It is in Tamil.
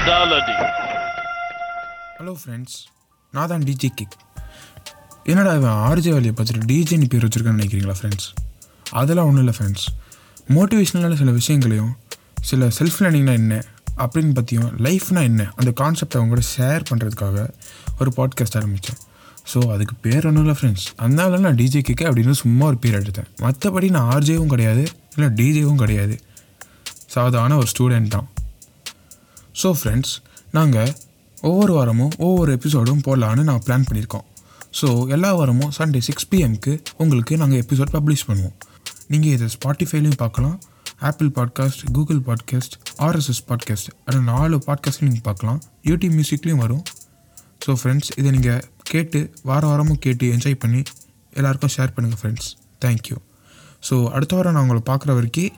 mentality. ஹலோ ஃப்ரெண்ட்ஸ் நான் தான் டிஜே கிக் என்னடா இவன் ஆர்ஜே வேலையை பார்த்துட்டு டிஜேன்னு பேர் வச்சுருக்கான்னு நினைக்கிறீங்களா ஃப்ரெண்ட்ஸ் அதெல்லாம் ஒன்றும் இல்லை ஃப்ரெண்ட்ஸ் மோட்டிவேஷ்னலான சில விஷயங்களையும் சில செல்ஃப் லேர்னிங்னா என்ன அப்படின்னு பற்றியும் லைஃப்னா என்ன அந்த கான்செப்டை அவங்க கூட ஷேர் பண்ணுறதுக்காக ஒரு பாட்காஸ்ட் ஆரம்பித்தேன் ஸோ அதுக்கு பேர் ஒன்றும் இல்லை ஃப்ரெண்ட்ஸ் அதனால நான் டிஜே கிக்கு அப்படின்னு சும்மா ஒரு பேர் எடுத்தேன். மற்றபடி நான் ஆர்ஜேவும் கிடையாது இல்லை டிஜேவும் கிடையாது. சாதாரண ஒரு ஸ்டூடெண்ட் தான். ஸோ ஃப்ரெண்ட்ஸ் நாங்கள் ஒவ்வொரு வாரமும் ஒவ்வொரு எபிசோடும் போடலான்னு நான் பிளான் பண்ணியிருக்கோம். ஸோ எல்லா வாரமும் சண்டே சிக்ஸ் பிஎம்க்கு உங்களுக்கு நாங்கள் எபிசோட் பப்ளிஷ் பண்ணுவோம். நீங்கள் இதை ஸ்பாட்டிஃபைலையும் பார்க்கலாம் Apple podcast Google podcast RSS podcast அதில் நாலு பாட்காஸ்ட்லையும் நீங்கள் பார்க்கலாம் யூடியூப் மியூசிக்லேயும் வரும். ஸோ ஃப்ரெண்ட்ஸ் இதை நீங்கள் கேட்டு வார வாரமும் கேட்டு என்ஜாய் பண்ணி எல்லாருக்கும் ஷேர் பண்ணுங்கள் ஃப்ரெண்ட்ஸ் தேங்க்யூ ஸோ அடுத்த வாரம் நான் உங்களை பார்க்குற வரைக்கும்